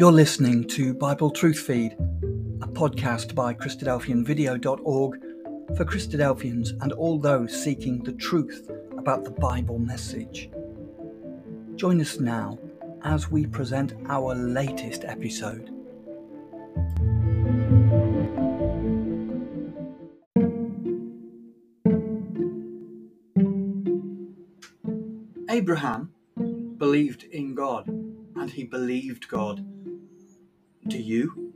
You're listening to Bible Truth Feed, a podcast by Christadelphianvideo.org for Christadelphians and all those seeking the truth about the Bible message. Join us now as we present our latest episode. Abraham believed in God and he believed God. Do you?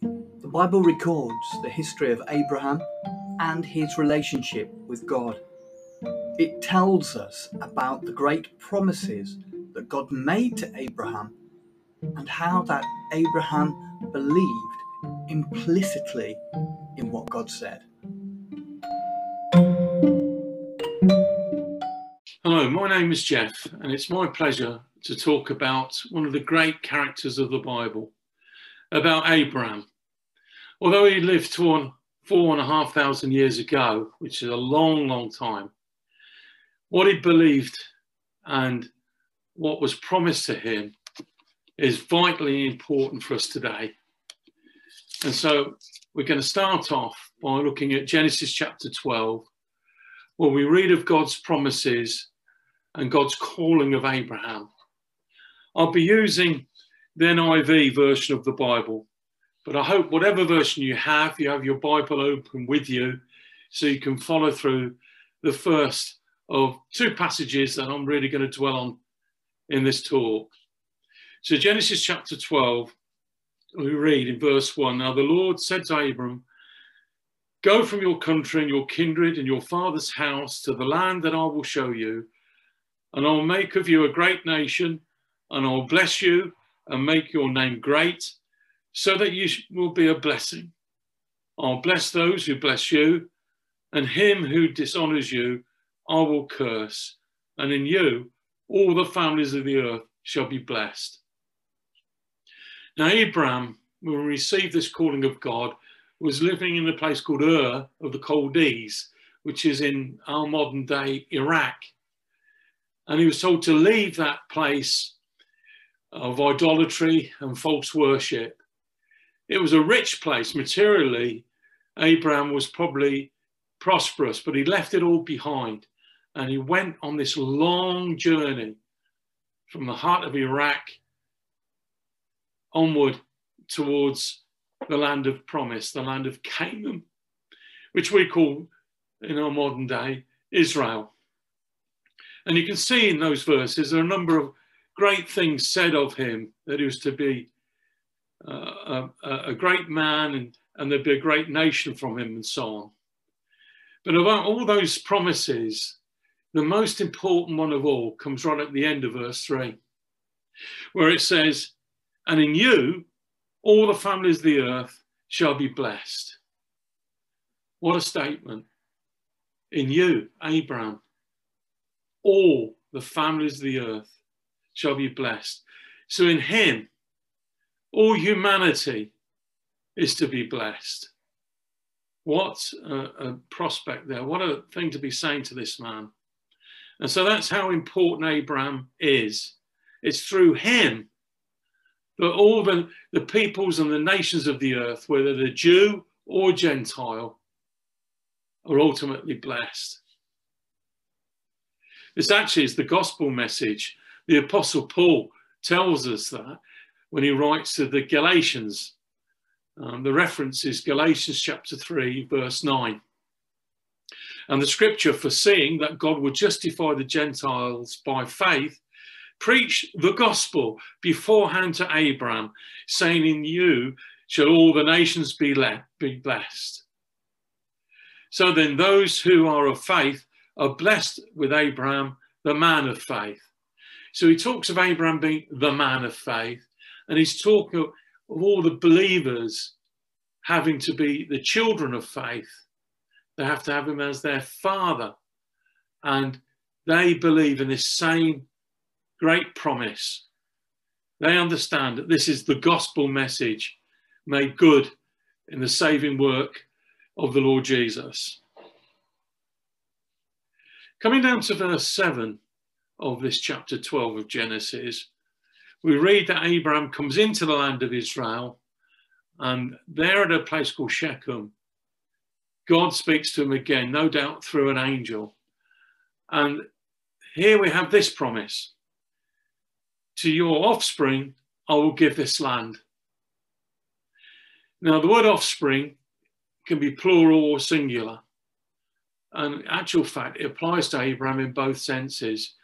The Bible records the history of Abraham and his relationship with God. It tells us about the great promises that God made to Abraham and how that Abraham believed implicitly in what God said. Hello, my name is Jeff, and it's my pleasure to talk about one of the great characters of the Bible, about Abraham. Although he lived four, four and a half thousand years ago, which is a long, long time, what he believed and what was promised to him is vitally important for us today. And so we're going to start off by looking at Genesis chapter 12, where we read of God's promises and God's calling of Abraham. I'll be using the NIV version of the Bible, but I hope whatever version you have, you have your Bible open with you so you can follow through the first of two passages that I'm really going to dwell on in this talk. So, Genesis chapter 12, we read in verse 1 Now the Lord said to Abram, Go from your country and your kindred and your father's house to the land that I will show you and I'll make of you a great nation, and I'll bless you and make your name great, so that you will be a blessing. I'll bless those who bless you, and him who dishonors you, I will curse. And in you, all the families of the earth shall be blessed. Now, Abraham, when he received this calling of God, was living in a place called Ur of the Chaldees, which is in our modern day Iraq and he was told to leave that place of idolatry and false worship. It was a rich place materially. Abraham was probably prosperous, but he left it all behind and he went on this long journey from the heart of Iraq onward towards the land of promise, the land of Canaan, which we call in our modern day Israel. And you can see in those verses there are a number of great things said of him that he was to be uh, a, a, great man and, and there'd be a great nation from him and so on. But about all those promises, the most important one of all comes right at the end of verse 3, where it says, And in you, all the families of the earth shall be blessed. What a statement. In you, Abraham, all the families of the earth shall be blessed. So in him, all humanity is to be blessed. What a, a, prospect there. What a thing to be saying to this man. And so that's how important Abraham is. It's through him that all the, the peoples and the nations of the earth, whether they're Jew or Gentile, are ultimately blessed. This actually is the gospel message. The Apostle Paul tells us that when he writes to the Galatians. Um, the reference is Galatians chapter 3, verse 9. And the scripture, foreseeing that God would justify the Gentiles by faith, preached the gospel beforehand to Abraham, saying, In you shall all the nations be, be blessed. So then, those who are of faith are blessed with Abraham, the man of faith. So he talks of Abraham being the man of faith, and he's talking of, all the believers having to be the children of faith. They have to have him as their father, and they believe in this same great promise. They understand that this is the gospel message made good in the saving work of the Lord Jesus. Coming down to verse 7 of this chapter 12 of Genesis, we read that Abraham comes into the land of Israel, and there at a place called Shechem, God speaks to him again, no doubt through an angel. And here we have this promise To your offspring, I will give this land. Now, the word offspring can be plural or singular. And actual fact, it applies to Abraham in both senses.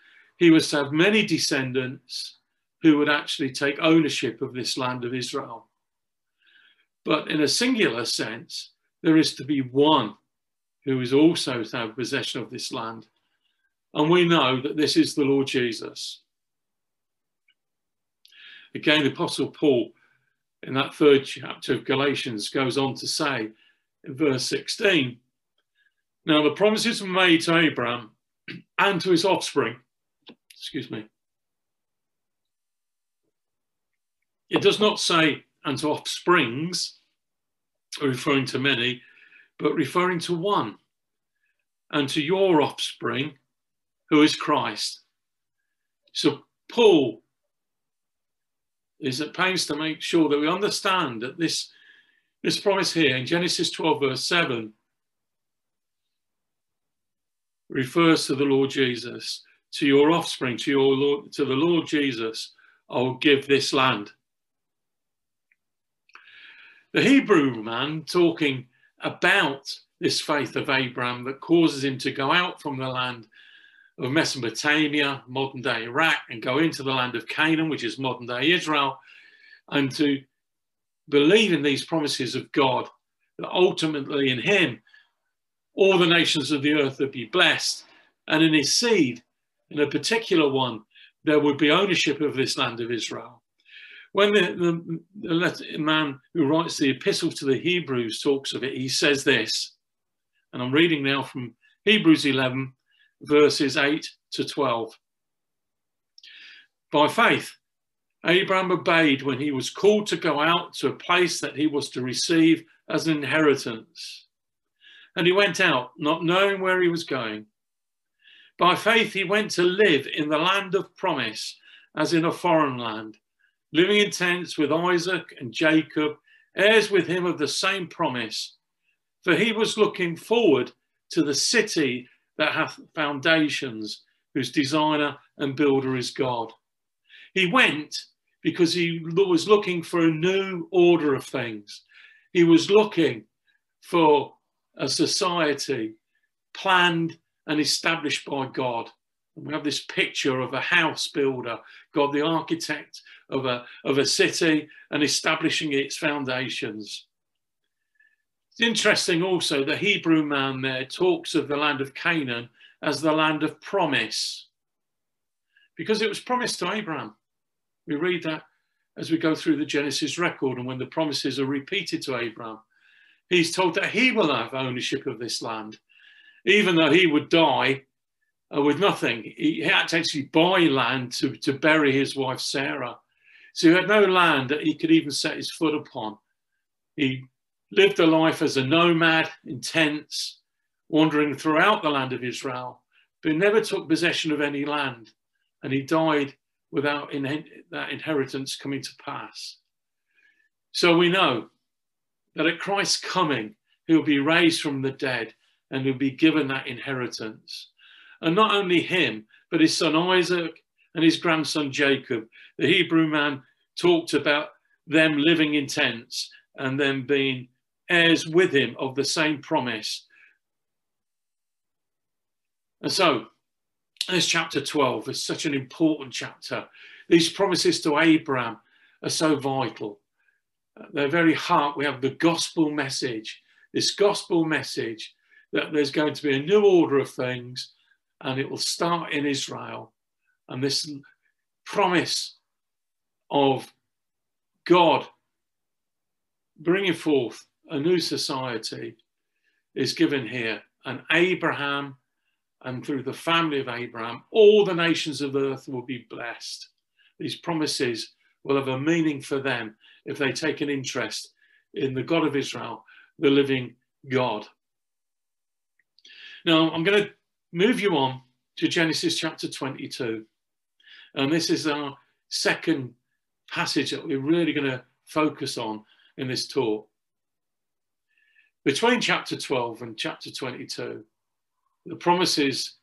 He was to have many descendants who would actually take ownership of this land of Israel. But in a singular sense, there is to be one who is also to have possession of this land. And we know that this is the Lord Jesus. Again, the Apostle Paul, in that third chapter of Galatians, goes on to say in verse 16 Now the promises were made to Abraham and to his offspring. Excuse me. It does not say unto offsprings, referring to many, but referring to one, and to your offspring, who is Christ. So Paul is at pains to make sure that we understand that this, this promise here in Genesis 12, verse 7, refers to the Lord Jesus, to your offspring, to your Lord, to the Lord Jesus, I will give this land. The Hebrew man talking about this faith of Abraham that causes him to go out from the land of Mesopotamia, modern day Iraq, and go into the land of Canaan, which is modern day Israel, and to believe in these promises of God that ultimately in him all the nations of the earth would be blessed, and in his seed, in a particular one, there would be ownership of this land of Israel. When the, the, the man who writes the epistle to the Hebrews talks of it, he says this, and I'm reading now from Hebrews 11, verses 8 to 12. By faith, Abraham obeyed when he was called to go out to a place that he was to receive as an inheritance. And he went out, not knowing where he was going. By faith, he went to live in the land of promise, as in a foreign land living in tents with Isaac and Jacob, heirs with him of the same promise. For he was looking forward to the city that hath foundations, whose designer and builder is God. He went because he was looking for a new order of things. He was looking for a society planned and established by God. And we have this picture of a house builder, God the architect of a, of a city and establishing its foundations. It's interesting also the Hebrew man there talks of the land of Canaan as the land of promise because it was promised to Abraham. We read that as we go through the Genesis record and when the promises are repeated to Abraham. He's told that he will have ownership of this land, even though he would die uh, with nothing. He, he had to actually buy land to, to bury his wife Sarah. So he had no land that he could even set his foot upon. He lived a life as a nomad in tents, wandering throughout the land of Israel, but never took possession of any land. And he died without in, that inheritance coming to pass. So we know that at Christ's coming, he'll be raised from the dead and he'll be given that inheritance. And not only him, but his son Isaac and his grandson Jacob. The Hebrew man talked about them living in tents and them being heirs with him of the same promise. And so, this chapter 12 is such an important chapter. These promises to Abraham are so vital. At their very heart, we have the gospel message, this gospel message that there's going to be a new order of things and it will start in Israel. And this promise of God bringing forth a new society is given here. And Abraham, and through the family of Abraham, all the nations of the earth will be blessed. These promises will have a meaning for them if they take an interest in the God of Israel, the living God. Now, I'm going to move you on to Genesis chapter 22. And this is our second passage that we're really going to focus on in this talk. Between chapter 12 and chapter 22, the promises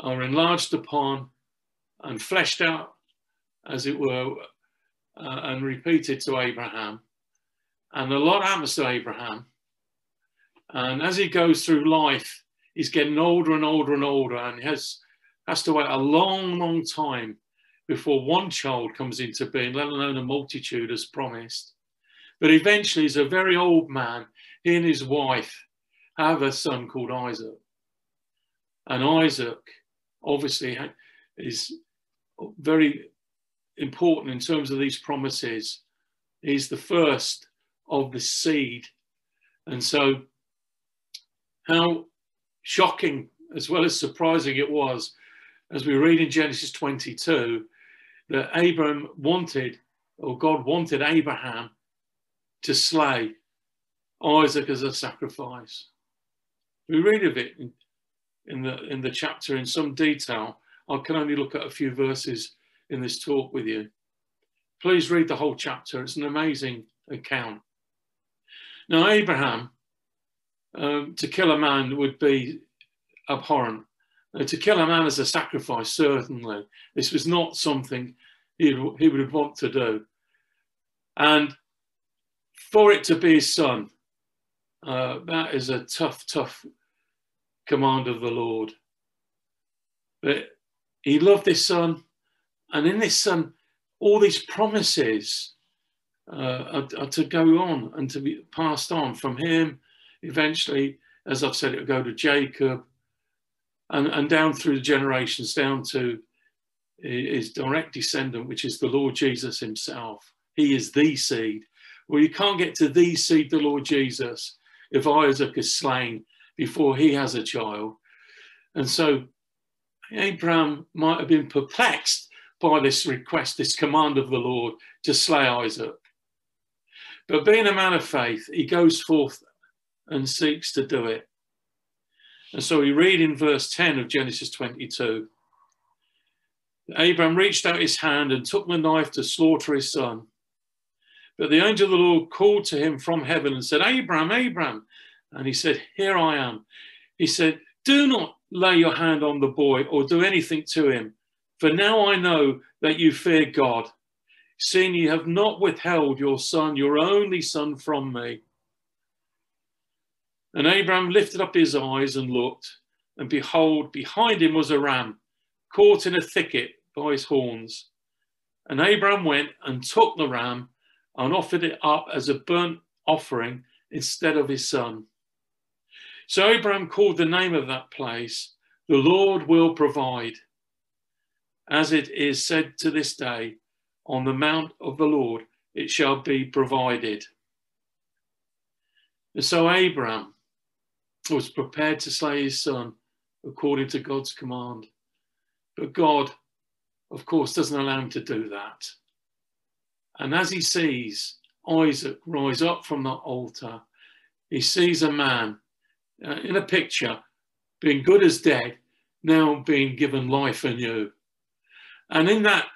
are enlarged upon and fleshed out, as it were, uh, and repeated to Abraham. And a lot happens to Abraham. And as he goes through life, he's getting older and older and older and has, has to wait a long, long time before one child comes into being, let alone a multitude as promised. But eventually, he's a very old man. He and his wife have a son called Isaac. And Isaac, obviously, is very important in terms of these promises. He's the first of the seed. And so, how shocking as well as surprising it was, as we read in Genesis 22, that Abram wanted, or God wanted Abraham to slay Isaac as a sacrifice. We read of it in, in, the, in the chapter in some detail. I can only look at a few verses in this talk with you. Please read the whole chapter. It's an amazing account. Now, Abraham, um, to kill a man would be abhorrent. Uh, to kill a man as a sacrifice, certainly. This was not something he, he would want to do. And for it to be his son, uh, that is a tough, tough command of the Lord. But he loved his son, and in this son, all these promises uh, are, are, to go on and to be passed on from him. Eventually, as I've said, it will go to Jacob, and, and down through the generations, down to his direct descendant, which is the Lord Jesus himself. He is the seed. Well, you can't get to the seed, the Lord Jesus, if Isaac is slain before he has a child. And so Abraham might have been perplexed by this request, this command of the Lord to slay Isaac. But being a man of faith, he goes forth and seeks to do it. And so we read in verse 10 of Genesis 22 Abraham reached out his hand and took the knife to slaughter his son. But the angel of the Lord called to him from heaven and said, Abraham, Abraham. And he said, Here I am. He said, Do not lay your hand on the boy or do anything to him, for now I know that you fear God, seeing you have not withheld your son, your only son, from me. And Abraham lifted up his eyes and looked, and behold, behind him was a ram, caught in a thicket by his horns. And Abraham went and took the ram and offered it up as a burnt offering instead of his son. So Abraham called the name of that place, The Lord will provide. As it is said to this day, on the mount of the Lord it shall be provided. And so Abraham was prepared to slay his son according to God's command. But God, of course, doesn't allow him to do that. And as he sees Isaac rise up from the altar, he sees a man uh, in a picture being good as dead, now being given life anew. And in that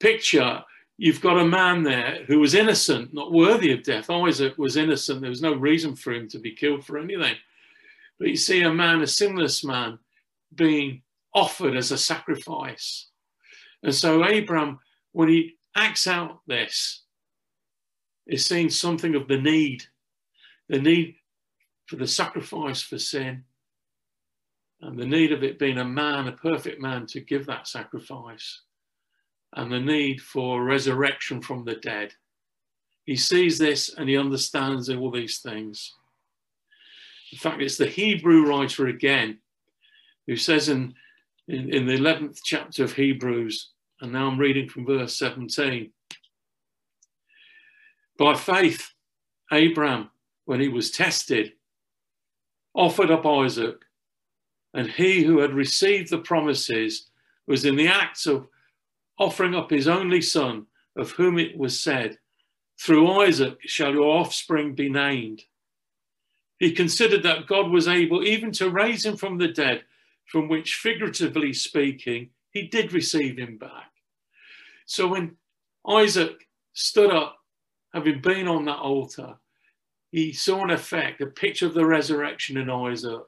picture, you've got a man there who was innocent, not worthy of death. Isaac was innocent. There was no reason for him to be killed for anything. But you see a man, a sinless man, being offered as a sacrifice. And so Abraham, when he acts out this, is seeing something of the need, the need for the sacrifice for sin, and the need of it being a man, a perfect man, to give that sacrifice, and the need for resurrection from the dead. He sees this and he understands all these things. In fact, it's the Hebrew writer again who says in, in, in the 11th chapter of Hebrews, and now I'm reading from verse 17. By faith, Abraham, when he was tested, offered up Isaac, and he who had received the promises was in the act of offering up his only son, of whom it was said, Through Isaac shall your offspring be named. He considered that God was able even to raise him from the dead, from which, figuratively speaking, he did receive him back. So when Isaac stood up, having been on that altar, he saw an effect, a picture of the resurrection in Isaac.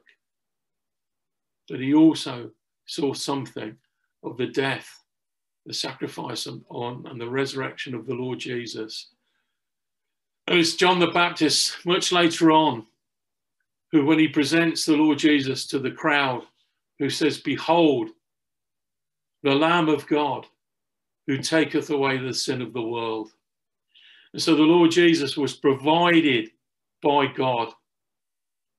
But he also saw something of the death, the sacrifice on, and the resurrection of the Lord Jesus. And it's John the Baptist, much later on, who, when he presents the Lord Jesus to the crowd, who says, Behold, the Lamb of God, who taketh away the sin of the world. And so the Lord Jesus was provided by God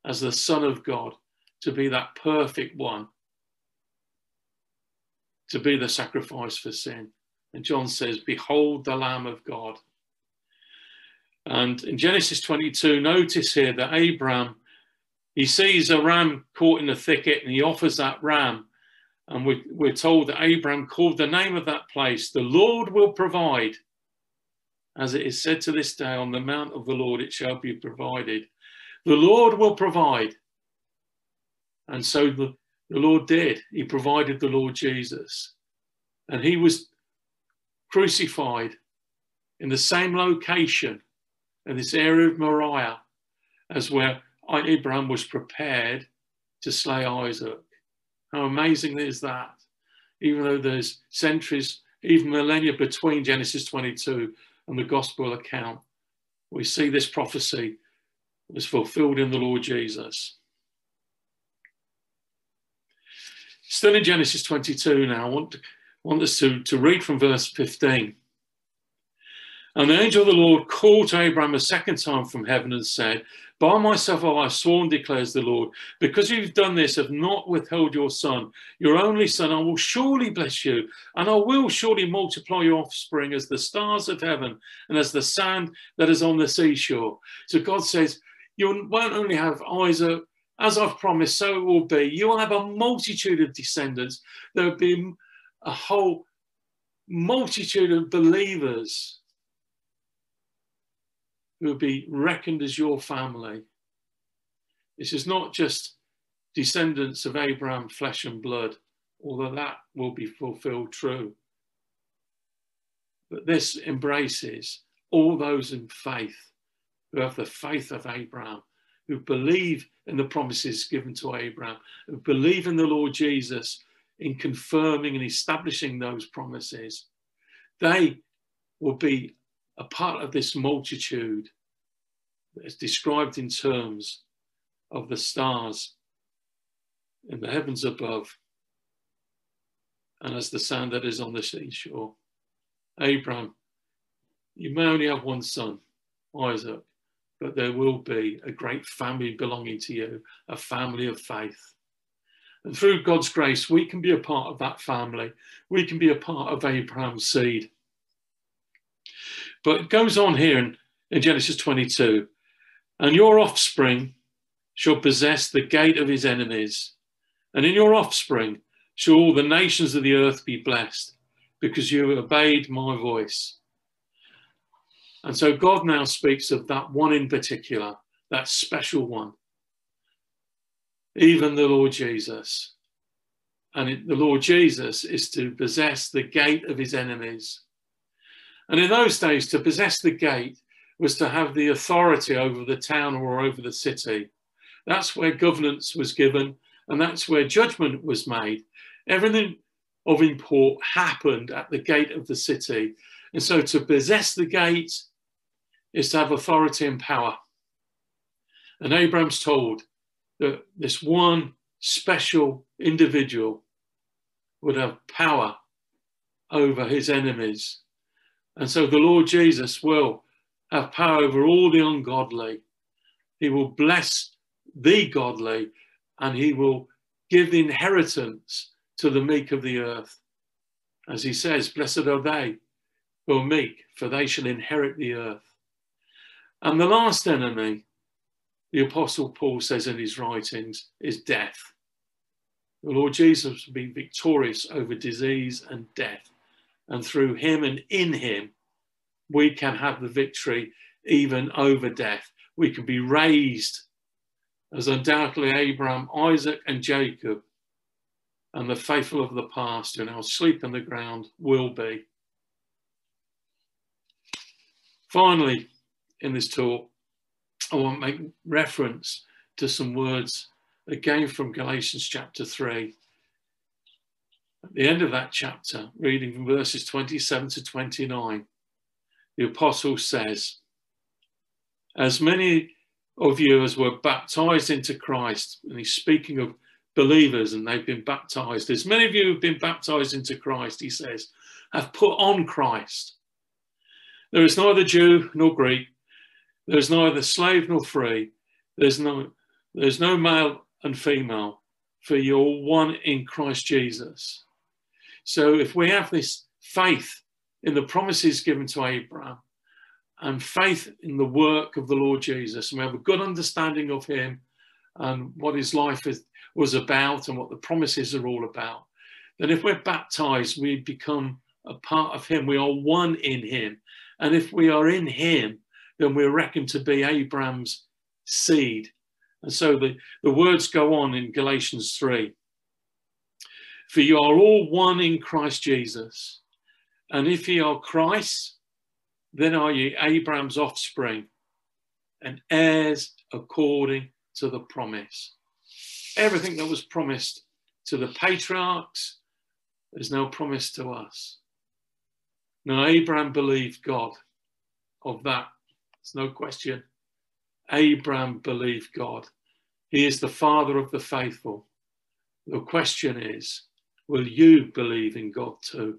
as the Son of God to be that perfect one, to be the sacrifice for sin. And John says, Behold the Lamb of God. And in Genesis 22, notice here that Abraham, he sees a ram caught in a thicket and he offers that ram. And we, we're told that Abraham called the name of that place, the Lord will provide. As it is said to this day, on the mount of the Lord it shall be provided. The Lord will provide. And so the, the Lord did. He provided the Lord Jesus. And he was crucified in the same location in this area of Moriah as where Abraham was prepared to slay Isaac. How amazing is that? Even though there's centuries, even millennia between Genesis 22 and the gospel account, we see this prophecy was fulfilled in the Lord Jesus. Still in Genesis 22 now, I want, want us to, to read from verse 15. And the angel of the Lord called to Abraham a second time from heaven and said, By myself have I sworn, declares the Lord, because you've done this, have not withheld your son, your only son, I will surely bless you, and I will surely multiply your offspring as the stars of heaven and as the sand that is on the seashore. So God says, You won't only have Isaac, as I've promised, so it will be. You will have a multitude of descendants. There will be a whole multitude of believers who will be reckoned as your family. This is not just descendants of Abraham, flesh and blood, although that will be fulfilled true. But this embraces all those in faith who have the faith of Abraham, who believe in the promises given to Abraham, who believe in the Lord Jesus in confirming and establishing those promises. They will be a part of this multitude that is described in terms of the stars in the heavens above and as the sand that is on the seashore. Abraham, you may only have one son, Isaac, but there will be a great family belonging to you, a family of faith. And through God's grace, we can be a part of that family. We can be a part of Abraham's seed. But it goes on here in, in Genesis 22 and your offspring shall possess the gate of his enemies, and in your offspring shall all the nations of the earth be blessed, because you obeyed my voice. And so God now speaks of that one in particular, that special one, even the Lord Jesus. And it, the Lord Jesus is to possess the gate of his enemies. And in those days, to possess the gate was to have the authority over the town or over the city. That's where governance was given, and that's where judgment was made. Everything of import happened at the gate of the city. And so to possess the gate is to have authority and power. And Abraham's told that this one special individual would have power over his enemies. And so the Lord Jesus will have power over all the ungodly. He will bless the godly and he will give the inheritance to the meek of the earth. As he says, Blessed are they who are meek, for they shall inherit the earth. And the last enemy, the Apostle Paul says in his writings, is death. The Lord Jesus will be victorious over disease and death. And through him and in him, we can have the victory even over death. We can be raised as undoubtedly Abraham, Isaac, and Jacob, and the faithful of the past who now sleep in the ground will be. Finally, in this talk, I want to make reference to some words again from Galatians chapter 3. At the end of that chapter, reading from verses 27 to 29, the apostle says, As many of you as were baptized into Christ, and he's speaking of believers and they've been baptized, as many of you have been baptized into Christ, he says, have put on Christ. There is neither Jew nor Greek, there is neither slave nor free, there's no, there's no male and female, for you're one in Christ Jesus. So if we have this faith in the promises given to Abraham and faith in the work of the Lord Jesus, and we have a good understanding of him and what his life is, was about and what the promises are all about, then if we're baptized, we become a part of him. We are one in him. And if we are in him, then we're reckoned to be Abraham's seed. And so the, the words go on in Galatians 3. For you are all one in Christ Jesus. And if ye are Christ, then are ye Abraham's offspring and heirs according to the promise. Everything that was promised to the patriarchs, is now promised to us. Now, Abraham believed God. Of that, It's no question. Abraham believed God. He is the father of the faithful. The question is, will you believe in God too?